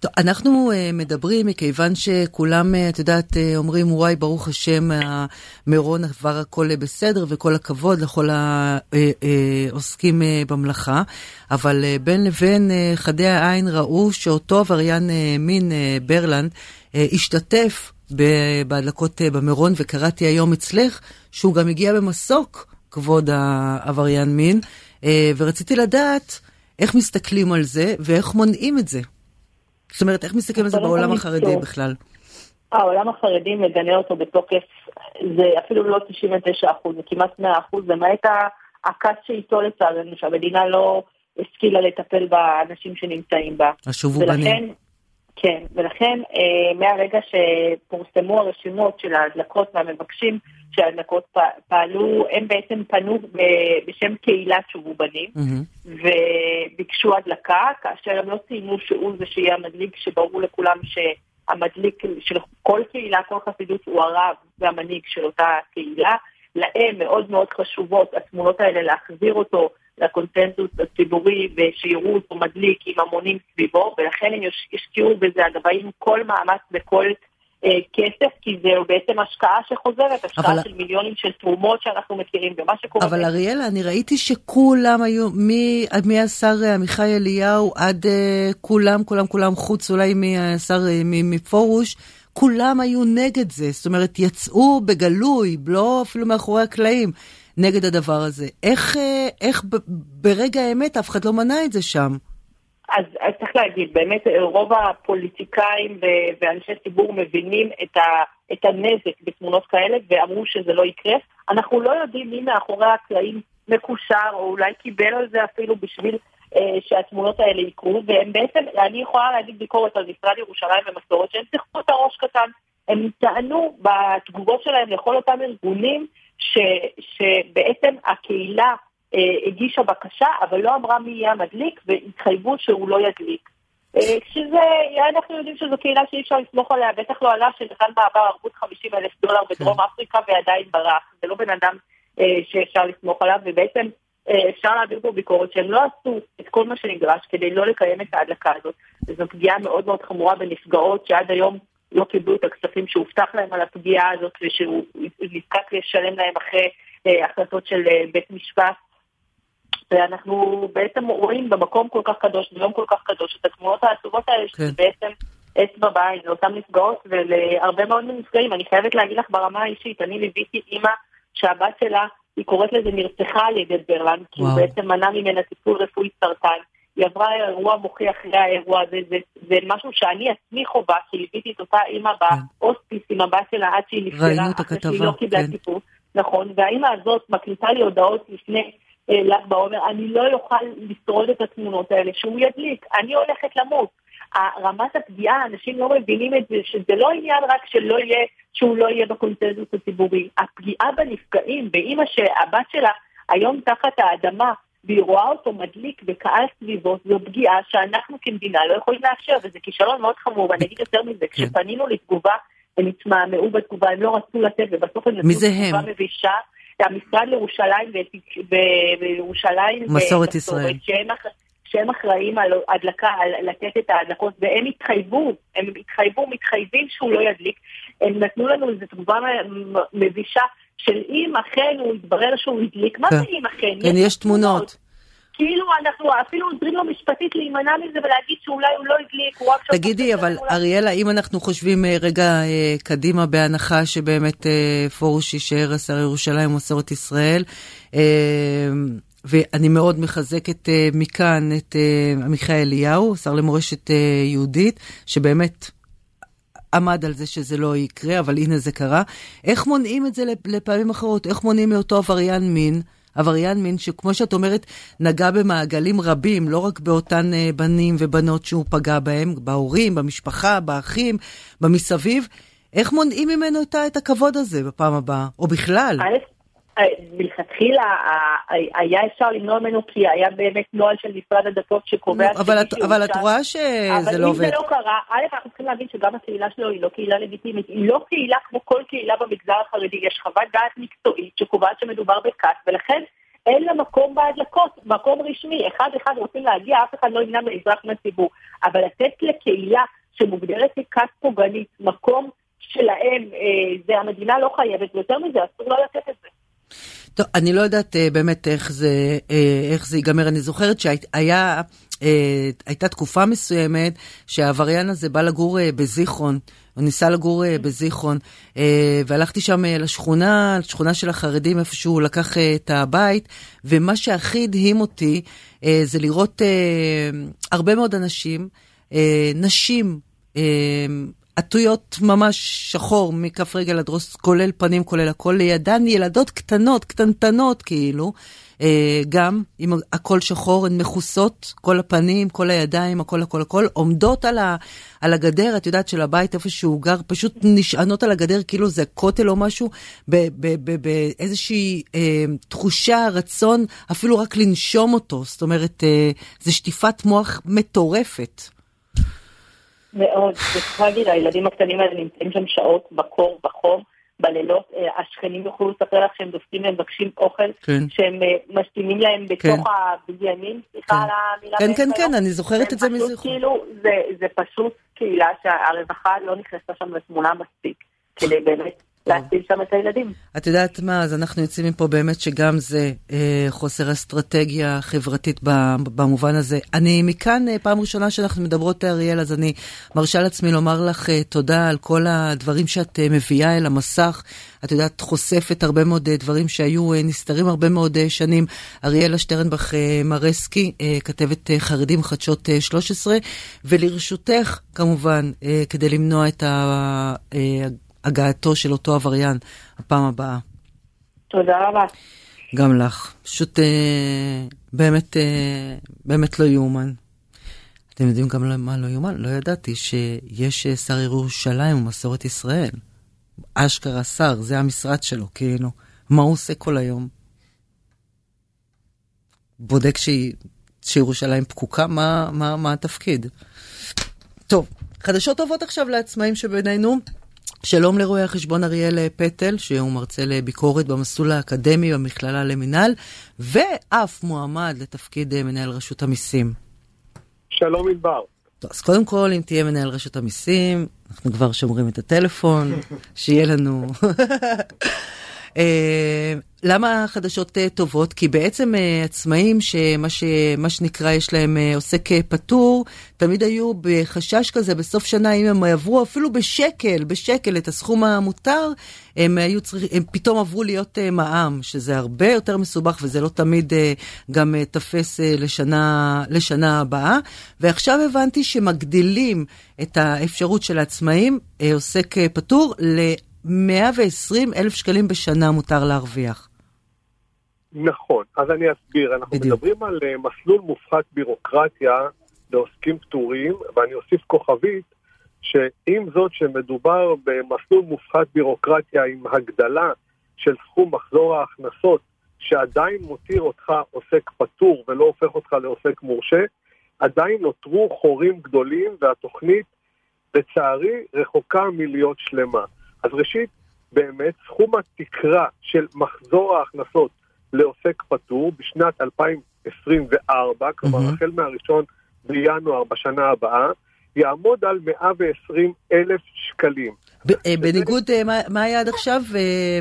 טוב, אנחנו uh, מדברים מכיוון שכולם, uh, את יודעת, uh, אומרים, וואי, ברוך השם, מירון עבר הכל בסדר, וכל הכבוד לכל העוסקים במלאכה, אבל בין לבין חדי העין ראו שאותו עבריין מין, ברלנד, השתתף בהדלקות במירון, וקראתי היום אצלך שהוא גם הגיע במסוק, כבוד העבריין מין, ורציתי לדעת, איך מסתכלים על זה ואיך מונעים את זה? זאת אומרת, איך מסתכלים על זה בעולם החרדי בכלל? העולם החרדי מגנה אותו בתוקף, זה אפילו לא 99 אחוז, זה כמעט 100 אחוז, למעט הכת שאיתו לצערנו, שהמדינה לא השכילה לטפל באנשים שנמצאים בה. השובו בנים. כן, ולכן אה, מהרגע שפורסמו הרשימות של ההדלקות והמבקשים שההדלקות פעלו, הם בעצם פנו בשם קהילת שובו בנים, mm-hmm. וביקשו הדלקה, כאשר הם לא ציינו שהוא זה שיהיה המדליק, שברור לכולם שהמדליק של כל קהילה, כל חסידות הוא הרב והמנהיג של אותה קהילה. להם מאוד מאוד חשובות התמונות האלה להחזיר אותו לקונצנזוס הציבורי ושיראו אותו מדליק עם המונים סביבו, ולכן הם ישקיעו בזה הגבאים כל מאמץ וכל אה, כסף, כי זה בעצם השקעה שחוזרת, השקעה אבל... של מיליונים של תרומות שאנחנו מכירים, ומה שקורה... אבל אריאלה, אני ראיתי שכולם היו, מהשר עמיחי אליהו עד uh, כולם, כולם, כולם, חוץ אולי מהשר uh, מפורוש, כולם היו נגד זה. זאת אומרת, יצאו בגלוי, לא אפילו מאחורי הקלעים. נגד הדבר הזה. איך, אה, איך ברגע האמת אף אחד לא מנע את זה שם? אז, אז צריך להגיד, באמת רוב הפוליטיקאים ואנשי ציבור מבינים את, ה, את הנזק בתמונות כאלה ואמרו שזה לא יקרה. אנחנו לא יודעים מי מאחורי הקלעים מקושר, או אולי קיבל על זה אפילו בשביל אה, שהתמונות האלה יקרו, והם בעצם, אני יכולה להגיד ביקורת על משרד ירושלים ומסורת, שהם שיחקו את הראש קטן. הם טענו בתגובות שלהם לכל אותם ארגונים ש, שבעצם הקהילה אה, הגישה בקשה, אבל לא אמרה מי יהיה המדליק, והתחייבו שהוא לא ידליק. אה, שזה, אנחנו יודעים שזו קהילה שאי אפשר לסמוך עליה, בטח לא עלה שנתן בעבר ערבות 50 אלף דולר בדרום כן. אפריקה ועדיין ברח. זה לא בן אדם אה, שאפשר לסמוך עליו, ובעצם אה, אפשר להעביר פה ביקורת שהם לא עשו את כל מה שנדרש כדי לא לקיים את ההדלקה הזאת. וזו פגיעה מאוד מאוד חמורה בנפגעות שעד היום לא קיבלו את הכספים שהובטח להם על הפגיעה הזאת ושהוא נזקק לשלם להם אחרי אה, החלטות של אה, בית משפט. ואנחנו בעצם רואים במקום כל כך קדוש, ביום כל כך קדוש, את התמונות העצובות האלה, כן. שזה בעצם אצבע בעין לאותן נפגעות ולהרבה מאוד נפגעים. אני חייבת להגיד לך ברמה האישית, אני ליוויתי אימא שהבת שלה, היא קוראת לזה נרצחה על ידי ברלנד, כי הוא בעצם מנע ממנה טיפול רפואי סרטן. היא עברה אירוע מוחי אחרי האירוע הזה, זה, זה משהו שאני עצמי חובה, כי ליוויתי את אותה אימא כן. בהוספיס עם הבת שלה עד שהיא נפטרה, אחרי שהיא לא קיבלה כן. טיפול. נכון, והאימא הזאת מקליטה לי הודעות לפני אה, ל"ג בעומר, אני לא אוכל לשרוד את התמונות האלה, שהוא ידליק, אני הולכת למות. רמת הפגיעה, אנשים לא מבינים את זה, שזה לא עניין רק שלא יהיה, שהוא לא יהיה בקונצנזוס הציבורי. הפגיעה בנפגעים, באימא שהבת שלה היום תחת האדמה, והיא רואה אותו מדליק וקהל סביבו, זו פגיעה שאנחנו כמדינה לא יכולים לאפשר, וזה כישלון מאוד חמור, ואני אגיד יותר מזה, כן. כשפנינו לתגובה, הם התמהמהו בתגובה, הם לא רצו לתת, ובסוף הם נתנו תגובה מבישה. המשרד לירושלים וירושלים מסורת ישראל. שהם, שהם אחראים על הדלקה, על לתת את ההדלקות, והם התחייבו, הם התחייבו, מתחייבים שהוא לא ידליק. הם נתנו לנו איזו תגובה מבישה של אם אכן הוא יתברר שהוא הדליק, מה כן. זה אם אכן? כן, יש תמונות. כאילו אנחנו אפילו עוזרים לו משפטית להימנע מזה ולהגיד שאולי הוא לא הדליק, הוא רק... תגידי, אבל אריאלה, אם אנחנו חושבים אה, רגע אה, קדימה בהנחה שבאמת אה, פורוש יישאר השר ירושלים ומסורת ישראל, ואני מאוד מחזקת מכאן את עמיחי אליהו, שר למורשת יהודית, שבאמת עמד על זה שזה לא יקרה, אבל הנה זה קרה. איך מונעים את זה לפעמים אחרות? איך מונעים מאותו עבריין מין? עבריין מין שכמו שאת אומרת, נגע במעגלים רבים, לא רק באותן uh, בנים ובנות שהוא פגע בהם, בהורים, במשפחה, באחים, במסביב. איך מונעים ממנו את הכבוד הזה בפעם הבאה, או בכלל? אה, מלכתחילה היה אפשר למנוע ממנו כי היה באמת נוהל של משרד הדתות שקובע... אבל את רואה שזה לא עובד. אבל אם זה לא קרה, א', אנחנו צריכים להבין שגם הקהילה שלו היא לא קהילה לגיטימית, היא לא קהילה כמו כל קהילה במגזר החרדי, יש חוות דעת מקצועית שקובעת שמדובר בכת, ולכן אין לה מקום בהדלקות, מקום רשמי, אחד אחד רוצים להגיע, אף אחד לא ימנע מאזרח מהציבור, אבל לתת לקהילה שמוגדרת ככת פוגענית, מקום שלהם, אה, זה המדינה לא חייבת, ויותר מזה, אסור לא לתת את זה. טוב, אני לא יודעת uh, באמת איך זה, uh, איך זה ייגמר. אני זוכרת שהייתה uh, תקופה מסוימת שהעבריין הזה בא לגור uh, בזיכרון. הוא ניסה לגור uh, בזיכרון, uh, והלכתי שם uh, לשכונה, לשכונה של החרדים, איפה שהוא לקח uh, את הבית, ומה שהכי הדהים אותי uh, זה לראות uh, הרבה מאוד אנשים, uh, נשים, uh, עטויות ממש שחור מכף רגל עד ראש, כולל פנים, כולל הכל, לידן ילדות קטנות, קטנטנות כאילו, אה, גם עם הכל שחור, הן מכוסות, כל הפנים, כל הידיים, הכל הכל הכל, עומדות על, ה, על הגדר, את יודעת, של הבית איפה שהוא גר, פשוט נשענות על הגדר כאילו זה כותל או משהו, באיזושהי אה, תחושה, רצון, אפילו רק לנשום אותו, זאת אומרת, אה, זה שטיפת מוח מטורפת. מאוד, צריך להגיד, הילדים הקטנים האלה נמצאים שם שעות בקור, בחום, בלילות. אה, השכנים יוכלו לספר לך שהם דופקים והם מבקשים אוכל, כן. שהם אה, משתינים להם בתוך כן. הבניינים, סליחה כן. על המילה. כן, כן, כן, אני זוכרת את זה מזכרו. כאילו, זה, זה פשוט קהילה שהרווחה לא נכנסה שם לתמונה מספיק, כדי באמת להציל שם את הילדים. את יודעת מה, אז אנחנו יוצאים מפה באמת שגם זה אה, חוסר אסטרטגיה חברתית במובן הזה. אני מכאן, אה, פעם ראשונה שאנחנו מדברות, אריאל, אז אני מרשה לעצמי לומר לך אה, תודה על כל הדברים שאת אה, מביאה אל המסך. את יודעת, חושפת הרבה מאוד אה, דברים שהיו אה, נסתרים הרבה מאוד אה, שנים. אריאלה שטרנבך אה, מרסקי, אה, כתבת אה, חרדים חדשות אה, 13, ולרשותך, כמובן, אה, כדי למנוע את ה... אה, הגעתו של אותו עבריין הפעם הבאה. תודה רבה. גם לך. פשוט אה, באמת, אה, באמת לא יאומן. אתם יודעים גם מה לא יאומן? לא ידעתי שיש אה, שר ירושלים ומסורת ישראל. אשכרה שר, זה המשרד שלו, כאילו. מה הוא עושה כל היום? בודק שהיא, שירושלים פקוקה? מה, מה, מה התפקיד? טוב, חדשות טובות עכשיו לעצמאים שבינינו. שלום לרואי החשבון אריאל פטל, שהוא מרצה לביקורת במסלול האקדמי במכללה למינהל, ואף מועמד לתפקיד מנהל רשות המיסים. שלום ענבר. אז קודם כל, אם תהיה מנהל רשות המיסים, אנחנו כבר שומרים את הטלפון, שיהיה לנו... אה, למה חדשות אה, טובות? כי בעצם אה, עצמאים, שמה ש, שנקרא יש להם עוסק פטור, תמיד היו בחשש כזה בסוף שנה, אם הם יעברו אפילו בשקל, בשקל את הסכום המותר, הם, היו צריך, הם פתאום עברו להיות מע"מ, שזה הרבה יותר מסובך וזה לא תמיד גם תפס לשנה, לשנה הבאה. ועכשיו הבנתי שמגדילים את האפשרות של העצמאים, עוסק פטור, ל... 120 אלף שקלים בשנה מותר להרוויח. נכון, אז אני אסביר. אנחנו בדיוק. מדברים על אה, מסלול מופחת בירוקרטיה לעוסקים פטורים, ואני אוסיף כוכבית, שעם זאת שמדובר במסלול מופחת בירוקרטיה עם הגדלה של סכום מחזור ההכנסות, שעדיין מותיר אותך עוסק פטור ולא הופך אותך לעוסק מורשה, עדיין נותרו חורים גדולים, והתוכנית, לצערי, רחוקה מלהיות שלמה. אז ראשית, באמת, סכום התקרה של מחזור ההכנסות לעוסק פטור בשנת 2024, כלומר מהמם. החל מהראשון בינואר בשנה הבאה, יעמוד על 120 אלף שקלים. אה, בניגוד, אה, מה- היה עד עכשיו? אה,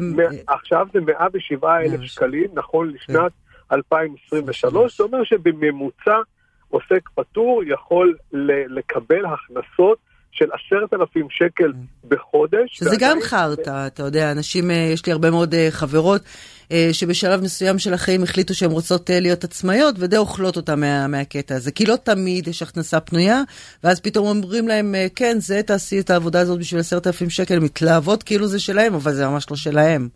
עכשיו זה 107 אלף 107. שקלים, נכון לשנת 2023, זה אומר שבממוצע עוסק פטור יכול לקבל הכנסות של עשרת אלפים שקל בחודש. שזה גם חרטא, אתה יודע, אנשים, אה, יש לי הרבה מאוד אה, חברות אה, שבשלב מסוים של החיים החליטו שהן רוצות להיות עצמאיות ודי אוכלות אותה מה, מהקטע הזה, כי לא תמיד יש הכנסה פנויה, ואז פתאום אומרים להם, כן, זה תעשי את העבודה הזאת בשביל עשרת אלפים שקל, מתלהבות כאילו זה שלהם, אבל זה ממש לא שלהם.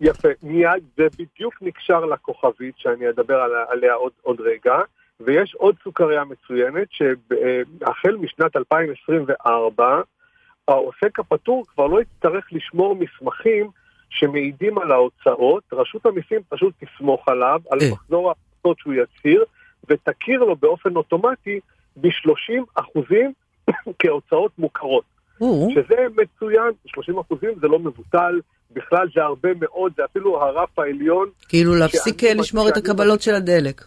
יפה, מיד זה בדיוק נקשר לכוכבית שאני אדבר עליה עוד, עוד רגע, ויש עוד סוכריה מצוינת שהחל משנת 2024 העוסק הפטור כבר לא יצטרך לשמור מסמכים שמעידים על ההוצאות, רשות המיסים פשוט תסמוך עליו, על אה. מחזור ההכנסות שהוא יצהיר, ותכיר לו באופן אוטומטי ב-30 אחוזים כהוצאות מוכרות. שזה מצוין, 30 אחוזים זה לא מבוטל, בכלל זה הרבה מאוד, זה אפילו הרף העליון. כאילו להפסיק אה, לשמור את הקבלות של הדלק.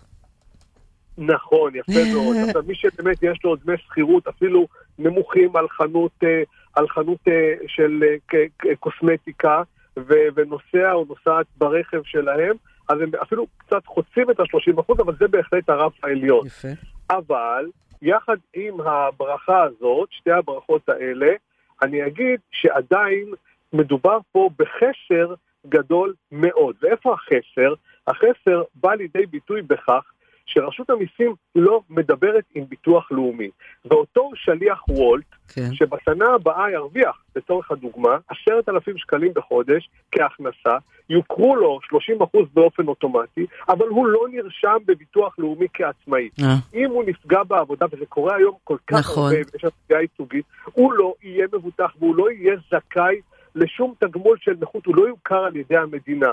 נכון, יפה מאוד. עכשיו, מי שבאמת יש לו דמי שכירות אפילו נמוכים על חנות, אה, על חנות אה, של אה, קוסמטיקה, ו- ונוסע או נוסעת ברכב שלהם, אז הם אפילו קצת חוצים את ה-30 אחוז, אבל זה בהחלט הרף העליון. יפה. אבל יחד עם הברכה הזאת, שתי הברכות האלה, אני אגיד שעדיין מדובר פה בחסר גדול מאוד. ואיפה החסר? החסר בא לידי ביטוי בכך שרשות המיסים לא מדברת עם ביטוח לאומי. ואותו שליח וולט, כן. שבשנה הבאה ירוויח, לצורך הדוגמה, עשרת אלפים שקלים בחודש כהכנסה, יוכרו לו 30% באופן אוטומטי, אבל הוא לא נרשם בביטוח לאומי כעצמאי. אה, אם הוא נפגע בעבודה, וזה קורה היום כל כך נכון. הרבה, לנו תביעה ייצוגית, הוא לא יהיה מבוטח והוא לא יהיה זכאי לשום תגמול של נכות, הוא לא יוכר על ידי המדינה.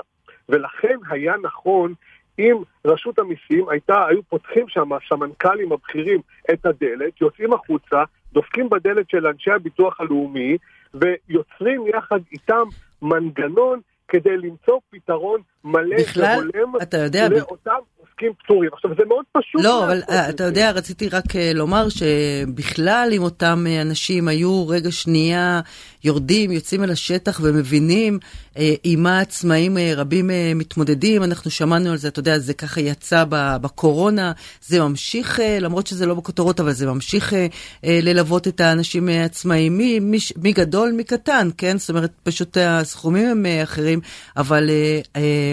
ולכן היה נכון אם רשות המיסים הייתה, היו פותחים שם הסמנכ"לים הבכירים את הדלת, יוצאים החוצה, דופקים בדלת של אנשי הביטוח הלאומי, ויוצרים יחד איתם מנגנון כדי למצוא פתרון מלא בכלל, והולם אתה יודע, ב- לאותם עוסקים פטורים. עכשיו, זה מאוד פשוט. לא, אבל אה, את אתה. יודע, רציתי רק אה, לומר שבכלל אם אותם אה, אנשים היו רגע שנייה יורדים, יוצאים אל השטח ומבינים אה, עם מה עצמאים אה, רבים אה, מתמודדים, אנחנו שמענו על זה, אתה יודע, זה ככה יצא ב- בקורונה, זה ממשיך, אה, למרות שזה לא בכותרות, אבל זה ממשיך אה, אה, ללוות את האנשים העצמאים, מי- מי ש- מקטן, מקטן, כן? זאת אומרת, פשוט הסכומים הם אה, אחרים, אבל... אה, אה,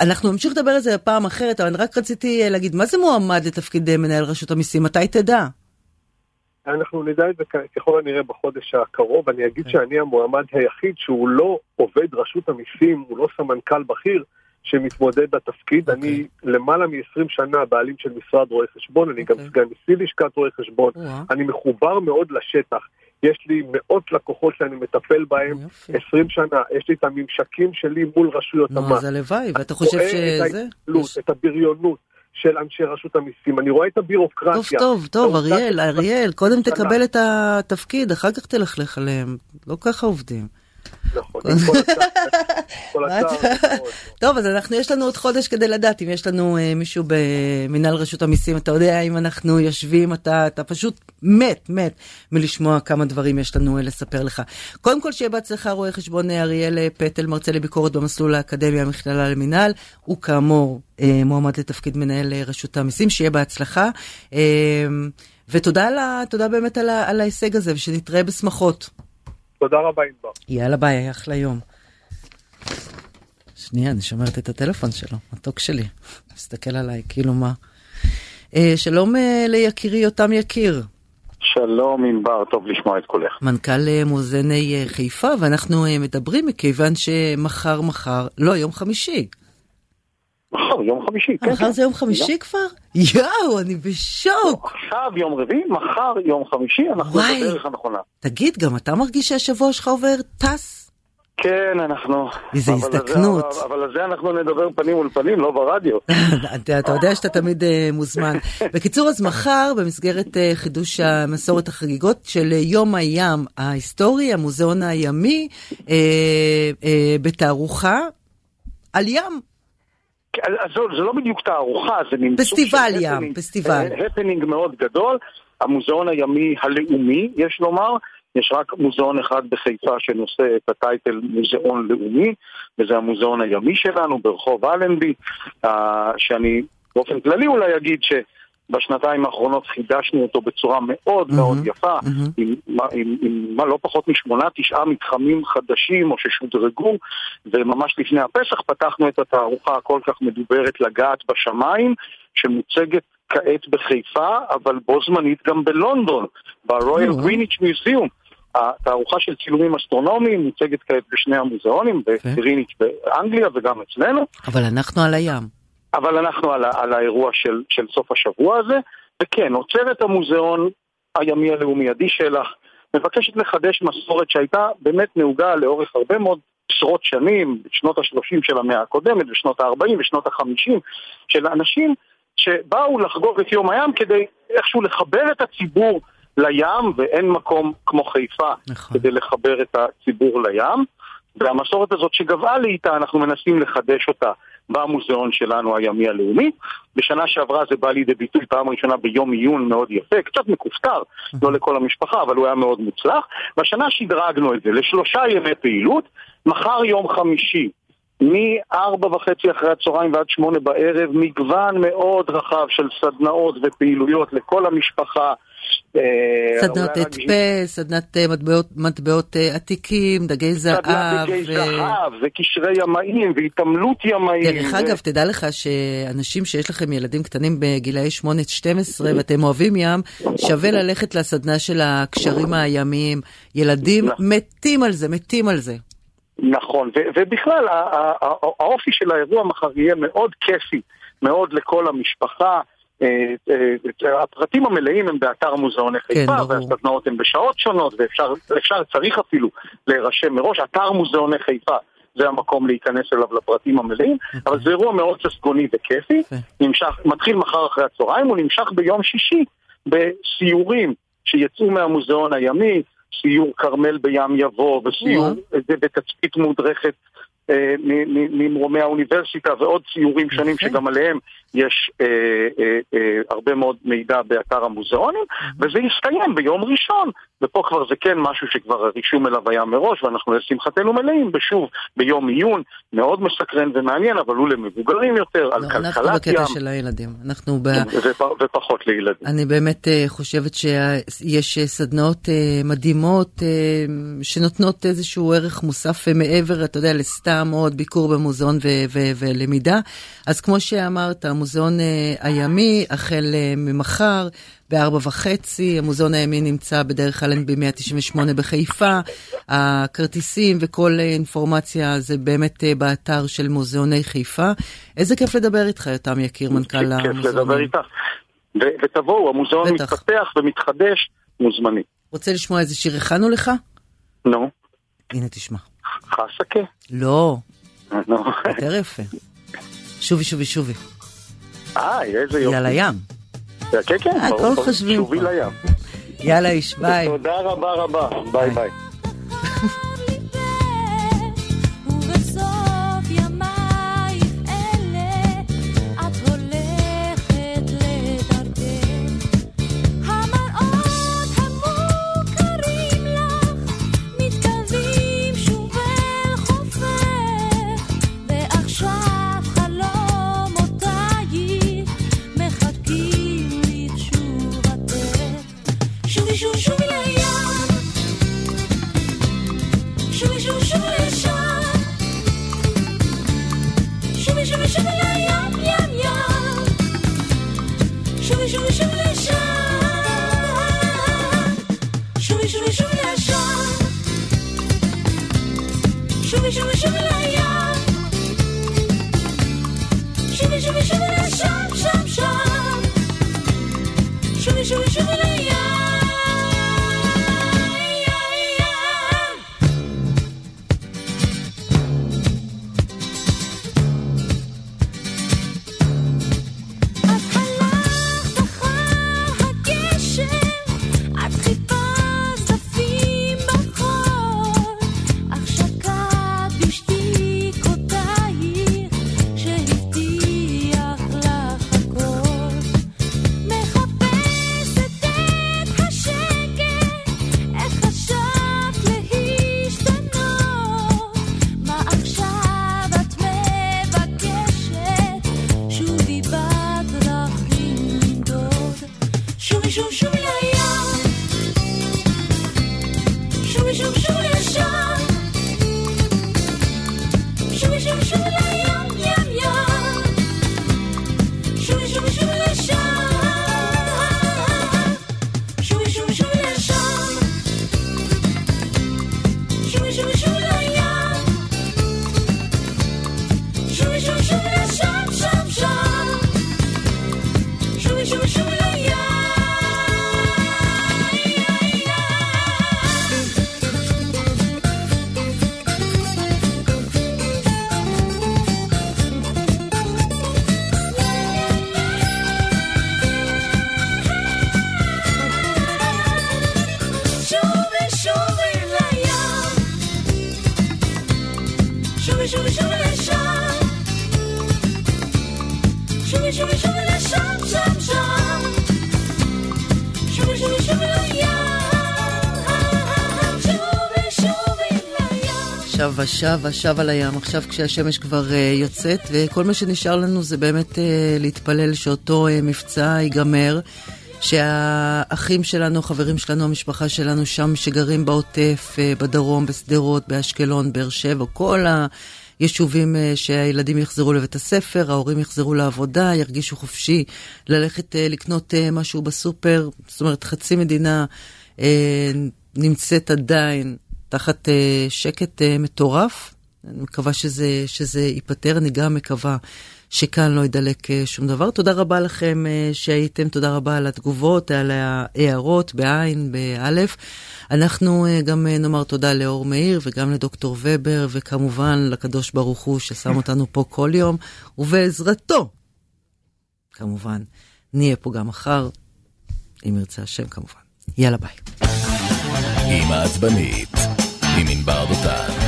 אנחנו נמשיך לדבר על זה בפעם אחרת, אבל אני רק רציתי אה, להגיד, מה זה מועמד לתפקיד אה, מנהל רשות המיסים? מתי תדע? אנחנו נדע את זה ככל הנראה בחודש הקרוב. אני אגיד כן. שאני המועמד היחיד שהוא לא עובד רשות המיסים, הוא לא סמנכ"ל בכיר שמתמודד בתפקיד. אוקיי. אני למעלה מ-20 שנה בעלים של משרד רואי חשבון, אני גם אוקיי. סגן נשיא לשכת רואי חשבון. או-אה. אני מחובר מאוד לשטח. יש לי מאות לקוחות שאני מטפל בהם יופי. 20 שנה, יש לי את הממשקים שלי מול רשויות נו, המס. אז הלוואי, ואתה חושב רואה את שזה... ההתנהלות, יש- את הבריונות של אנשי רשות המיסים, אני רואה את טוב, הבירוקרטיה. טוב, טוב, העובדה אריאל, אריאל, קודם. תקבל את התפקיד, אחר כך תלכלך עליהם. לא ככה עובדים. נכון, עם כל הצער, כל מה הצער, אתה- מאוד. טוב, אז אנחנו, יש לנו עוד חודש כדי לדעת אם יש לנו אה, מישהו במנהל רשות המיסים, אתה יודע, אם אנחנו יושבים, אתה, אתה פשוט מת, מת מלשמוע כמה דברים יש לנו אה, לספר לך. קודם כל, שיהיה בהצלחה רואה חשבון אה, אריאל פטל, מרצה לביקורת במסלול האקדמי המכללה למינהל, הוא כאמור אה, מועמד לתפקיד מנהל רשות המיסים, שיהיה בהצלחה. אה, ותודה על ה- תודה באמת על, ה- על ההישג הזה, ושנתראה בשמחות. תודה רבה, ענבר. יאללה ביי, אחלה יום. שנייה, אני שומרת את הטלפון שלו, מתוק שלי. מסתכל עליי, כאילו מה. אה, שלום אה, ליקירי יותם יקיר, שלום ענבר, טוב לשמוע את קולך. מנכ"ל אה, מוזיאוני אה, חיפה, ואנחנו אה, מדברים מכיוון שמחר מחר, לא, יום חמישי. יום חמישי. כן, מחר כן. זה יום חמישי כבר? יואו, אני בשוק. עכשיו יום רביעי, מחר יום חמישי, אנחנו וואי. בדרך הנכונה. תגיד, גם אתה מרגיש שהשבוע שלך עובר טס? כן, אנחנו... איזה הזדקנות. אבל- אבל על זה אנחנו נדבר פנים מול פנים, לא ברדיו. אתה, יודע שאתה תמיד uh, מוזמן. בקיצור, אז מחר, במסגרת uh, חידוש המסורת החגיגות של uh, יום הים ההיסטורי, המוזיאון הימי, בתערוכה על ים. אז זה לא בדיוק תערוכה, זה מין פסטיבל ים, פסטיבל. אה, הפנינג מאוד גדול, המוזיאון הימי הלאומי, יש לומר, יש רק מוזיאון אחד בחיפה שנושא את הטייטל מוזיאון לאומי, וזה המוזיאון הימי שלנו ברחוב אלנבי, אה, שאני באופן כללי אולי אגיד ש... בשנתיים האחרונות חידשנו אותו בצורה מאוד מאוד יפה, עם, עם, עם, עם מה לא פחות משמונה, תשעה מתחמים חדשים או ששודרגו, וממש לפני הפסח פתחנו את התערוכה הכל כך מדוברת לגעת בשמיים, שמוצגת כעת בחיפה, אבל בו זמנית גם בלונדון, ברויאל גריניץ' מיוזיאום. התערוכה של צילומים אסטרונומיים מוצגת כעת בשני המוזיאונים, בגריניץ' באנגליה וגם אצלנו. אבל אנחנו על הים. אבל אנחנו על, על האירוע של, של סוף השבוע הזה, וכן, עוצרת המוזיאון הימי הלאומי עדי שלח מבקשת לחדש מסורת שהייתה באמת נהוגה לאורך הרבה מאוד עשרות שנים, בשנות ה-30 של המאה הקודמת, בשנות ה-40 ושנות ה-50, של אנשים שבאו לחגוג את יום הים כדי איכשהו לחבר את הציבור לים, ואין מקום כמו חיפה נכון. כדי לחבר את הציבור לים. והמסורת הזאת שגבעה לאיתה, אנחנו מנסים לחדש אותה במוזיאון שלנו הימי הלאומי. בשנה שעברה זה בא לידי ביטוי פעם ראשונה ביום עיון מאוד יפה, קצת מכופתר, לא לכל המשפחה, אבל הוא היה מאוד מוצלח. והשנה שדרגנו את זה לשלושה ימי פעילות, מחר יום חמישי. מארבע וחצי אחרי הצהריים ועד שמונה בערב, מגוון מאוד רחב של סדנאות ופעילויות לכל המשפחה. אה, סדנת אתפה, סדנת אה, מטבעות, מטבעות אה, עתיקים, דגי זהב. סדנת דגי זהב, וקשרי ימאים, והתעמלות ימאים. דרך אגב, תדע לך שאנשים שיש לכם ילדים קטנים בגילאי 8-12 ואתם אוהבים ים, שווה ללכת לסדנה של הקשרים הימיים. ילדים נכון. מתים על זה, מתים על זה. נכון, ובכלל האופי של האירוע מחר יהיה מאוד כיפי, מאוד לכל המשפחה. אה, אה, הפרטים המלאים הם באתר מוזיאוני חיפה, ברור. והסדנאות הן בשעות שונות, ואפשר, אפשר, צריך אפילו להירשם מראש. אתר מוזיאוני חיפה זה המקום להיכנס אליו לפרטים המלאים, אבל זה אירוע מאוד ססגוני וכיפי. נמשך, מתחיל מחר אחרי הצהריים, הוא נמשך ביום שישי בסיורים שיצאו מהמוזיאון הימי, סיור כרמל בים יבוא, וסיור וואו. בתצפית מודרכת אה, ממרומי האוניברסיטה ועוד סיורים שונים. שגם עליהם יש אה, אה, אה, הרבה מאוד מידע באתר המוזיאונים, וזה יסתיים ביום ראשון, ופה כבר זה כן משהו שכבר הרישום אליו היה מראש, ואנחנו לשמחתנו מלאים, ושוב, ביום עיון מאוד מסקרן ומעניין, אבל הוא למבוגרים יותר, על לא, אנחנו כלכלת ים, בקטע של הילדים. אנחנו ב... ופ- ופחות לילדים. אני באמת אה, חושבת שיש אה, סדנאות אה, מדהימות אה, שנותנות איזשהו ערך מוסף מעבר, אתה יודע, לסתם עוד ביקור במוזיאון ו- ו- ולמידה. אז כמו שאמרת, המוזיאון אה, הימי החל אה, ממחר בארבע וחצי, המוזיאון הימי נמצא בדרך אלנבי 198 בחיפה, הכרטיסים וכל אה, אינפורמציה זה באמת באתר של מוזיאוני חיפה. איזה כיף לדבר איתך, יותם יקיר, מנכ"ל כיף לדבר המוזיאונים. איתך. ו- ותבואו, המוזיאון בטח. מתפתח ומתחדש, מוזמנים. רוצה לשמוע איזה שיר הכנו לך? נו, הנה תשמע. חסקה. לא, נו. יותר יפה. שובי שובי שובי. אה, איזה יופי. יאללה ים. כן, כן, הכל ברור, ברור. חושבים שובי. לים. יאללה איש, ביי. תודה רבה רבה. ביי ביי. שובי שובי שובי לים שובי שובי שובי לשם שם שם שובי שובי שובי לים ים שבה, שבה, שבה לים, עכשיו כשהשמש כבר uh, יוצאת, וכל מה שנשאר לנו זה באמת uh, להתפלל שאותו uh, מבצע ייגמר, שהאחים שלנו, חברים שלנו, המשפחה שלנו שם שגרים בעוטף, uh, בדרום, בשדרות, באשקלון, באר שבע, כל היישובים uh, שהילדים יחזרו לבית הספר, ההורים יחזרו לעבודה, ירגישו חופשי ללכת לקנות משהו בסופר, זאת אומרת חצי מדינה נמצאת עדיין תחת אה, שקט אה, מטורף. אני מקווה שזה, שזה ייפתר, אני גם מקווה שכאן לא ידלק אה, שום דבר. תודה רבה לכם אה, שהייתם, תודה רבה על התגובות, על ההערות בעין, באלף. אנחנו אה, גם אה, נאמר תודה לאור מאיר וגם לדוקטור ובר, וכמובן לקדוש ברוך הוא ששם אותנו פה כל יום, ובעזרתו, כמובן, נהיה פה גם מחר, אם ירצה השם כמובן. יאללה ביי. עם העצבנית, עם ענבר דותן.